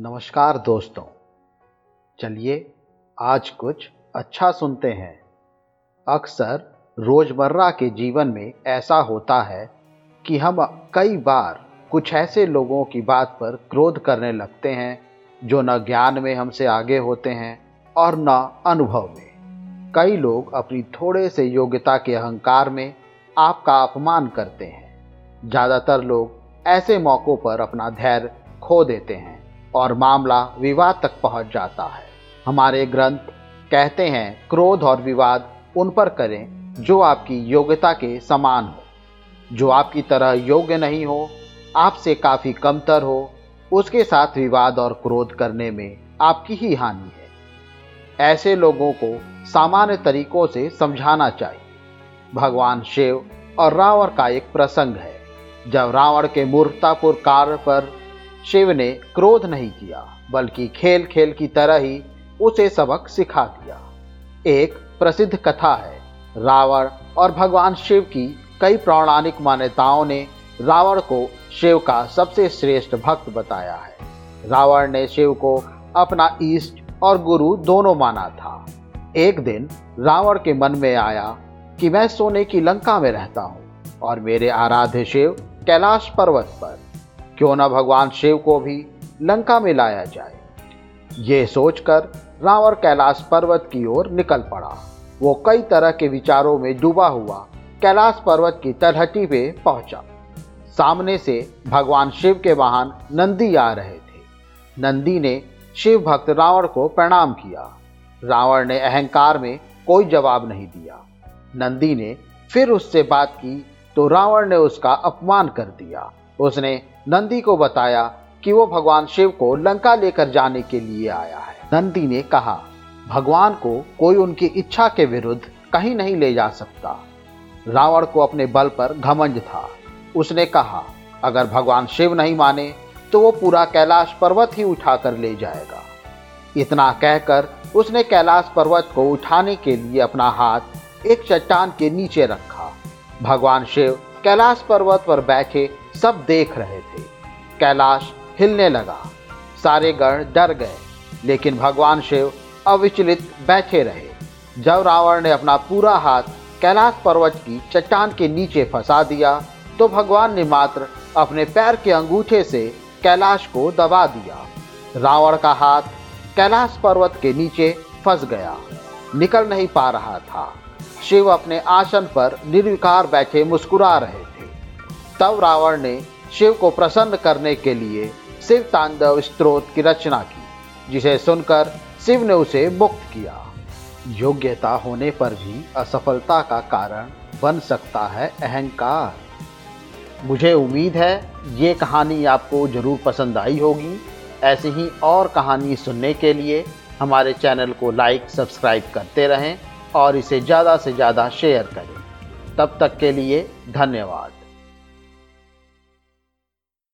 नमस्कार दोस्तों। चलिए आज कुछ अच्छा सुनते हैं। अक्सर रोज़मर्रा के जीवन में ऐसा होता है कि हम कई बार कुछ ऐसे लोगों की बात पर क्रोध करने लगते हैं, जो न ज्ञान में हमसे आगे होते हैं और न अनुभव में। कई लोग अपनी थोड़े से योग्यता के अहंकार में आपका अपमान करते हैं। ज़्यादातर लोग ऐसे मौक़ों पर अपना धैर्य खो देते हैं। और मामला विवाद तक पहुँच जाता है। हमारे ग्रंथ कहते हैं, क्रोध और विवाद उन पर करें जो आपकी योग्यता के समान हो। जो आपकी तरह योग्य नहीं हो, आपसे काफ़ी कमतर हो, उसके साथ विवाद और क्रोध करने में आपकी ही हानि है। ऐसे लोगों को सामान्य तरीकों से समझाना चाहिए। भगवान शिव और रावण का एक प्रसंग है। जब रावण के मूर्तापुर कार्य पर शिव ने क्रोध नहीं किया, बल्कि खेल खेल की तरह ही उसे सबक सिखा दिया। एक प्रसिद्ध कथा है, रावण और भगवान शिव की कई पौराणिक मान्यताओं ने रावण को शिव का सबसे श्रेष्ठ भक्त बताया है। रावण ने शिव को अपना ईष्ट और गुरु दोनों माना था। एक दिन रावण के मन में आया कि मैं सोने की लंका में रहता हूँ और मेरे आराध्य शिव कैलाश पर्वत पर क्यों न भगवान शिव को भी लंका में लाया जाए? ये सोचकर रावण कैलाश पर्वत की ओर निकल पड़ा। वो कई तरह के विचारों में डूबा हुआ कैलाश पर्वत की तलहटी पे पहुँचा। सामने से भगवान शिव के वाहन नंदी आ रहे थे। नंदी ने शिव भक्त रावण को प्रणाम किया। रावण ने अहंकार में कोई जवाब नहीं दिया। नंदी ने फिर उससे बात की तो रावण ने उसका अपमान कर दिया। उसने नंदी को बताया कि वो भगवान शिव को लंका लेकर जाने के लिए आया है। नंदी ने कहा, भगवान को कोई उनकी इच्छा के विरुद्ध कहीं नहीं ले जा सकता। रावण को अपने बल पर घमंड था। उसने कहा, अगर भगवान शिव नहीं माने तो वो पूरा कैलाश पर्वत ही उठाकर ले जाएगा। इतना कहकर उसने कैलाश पर्वत को उठाने के लिए अपना हाथ एक चट्टान के नीचे रखा। भगवान शिव कैलाश पर्वत पर बैठे सब देख रहे थे। कैलाश हिलने लगा। सारे गण डर गए, लेकिन भगवान शिव अविचलित बैठे रहे। जब रावण ने अपना पूरा हाथ कैलाश पर्वत की चट्टान के नीचे फंसा दिया तो भगवान ने मात्र अपने पैर के अंगूठे से कैलाश को दबा दिया। रावण का हाथ कैलाश पर्वत के नीचे फंस गया। निकल नहीं पा रहा था। शिव अपने आसन पर निर्विकार बैठे मुस्कुरा रहे थे। तब रावण ने शिव को प्रसन्न करने के लिए शिव तांडव स्त्रोत की रचना की, जिसे सुनकर शिव ने उसे मुक्त किया। योग्यता होने पर भी असफलता का कारण बन सकता है अहंकार। मुझे उम्मीद है ये कहानी आपको ज़रूर पसंद आई होगी। ऐसी ही और कहानी सुनने के लिए हमारे चैनल को लाइक, सब्सक्राइब करते रहें। और इसे ज़्यादा से ज़्यादा शेयर करें। तब तक के लिए धन्यवाद।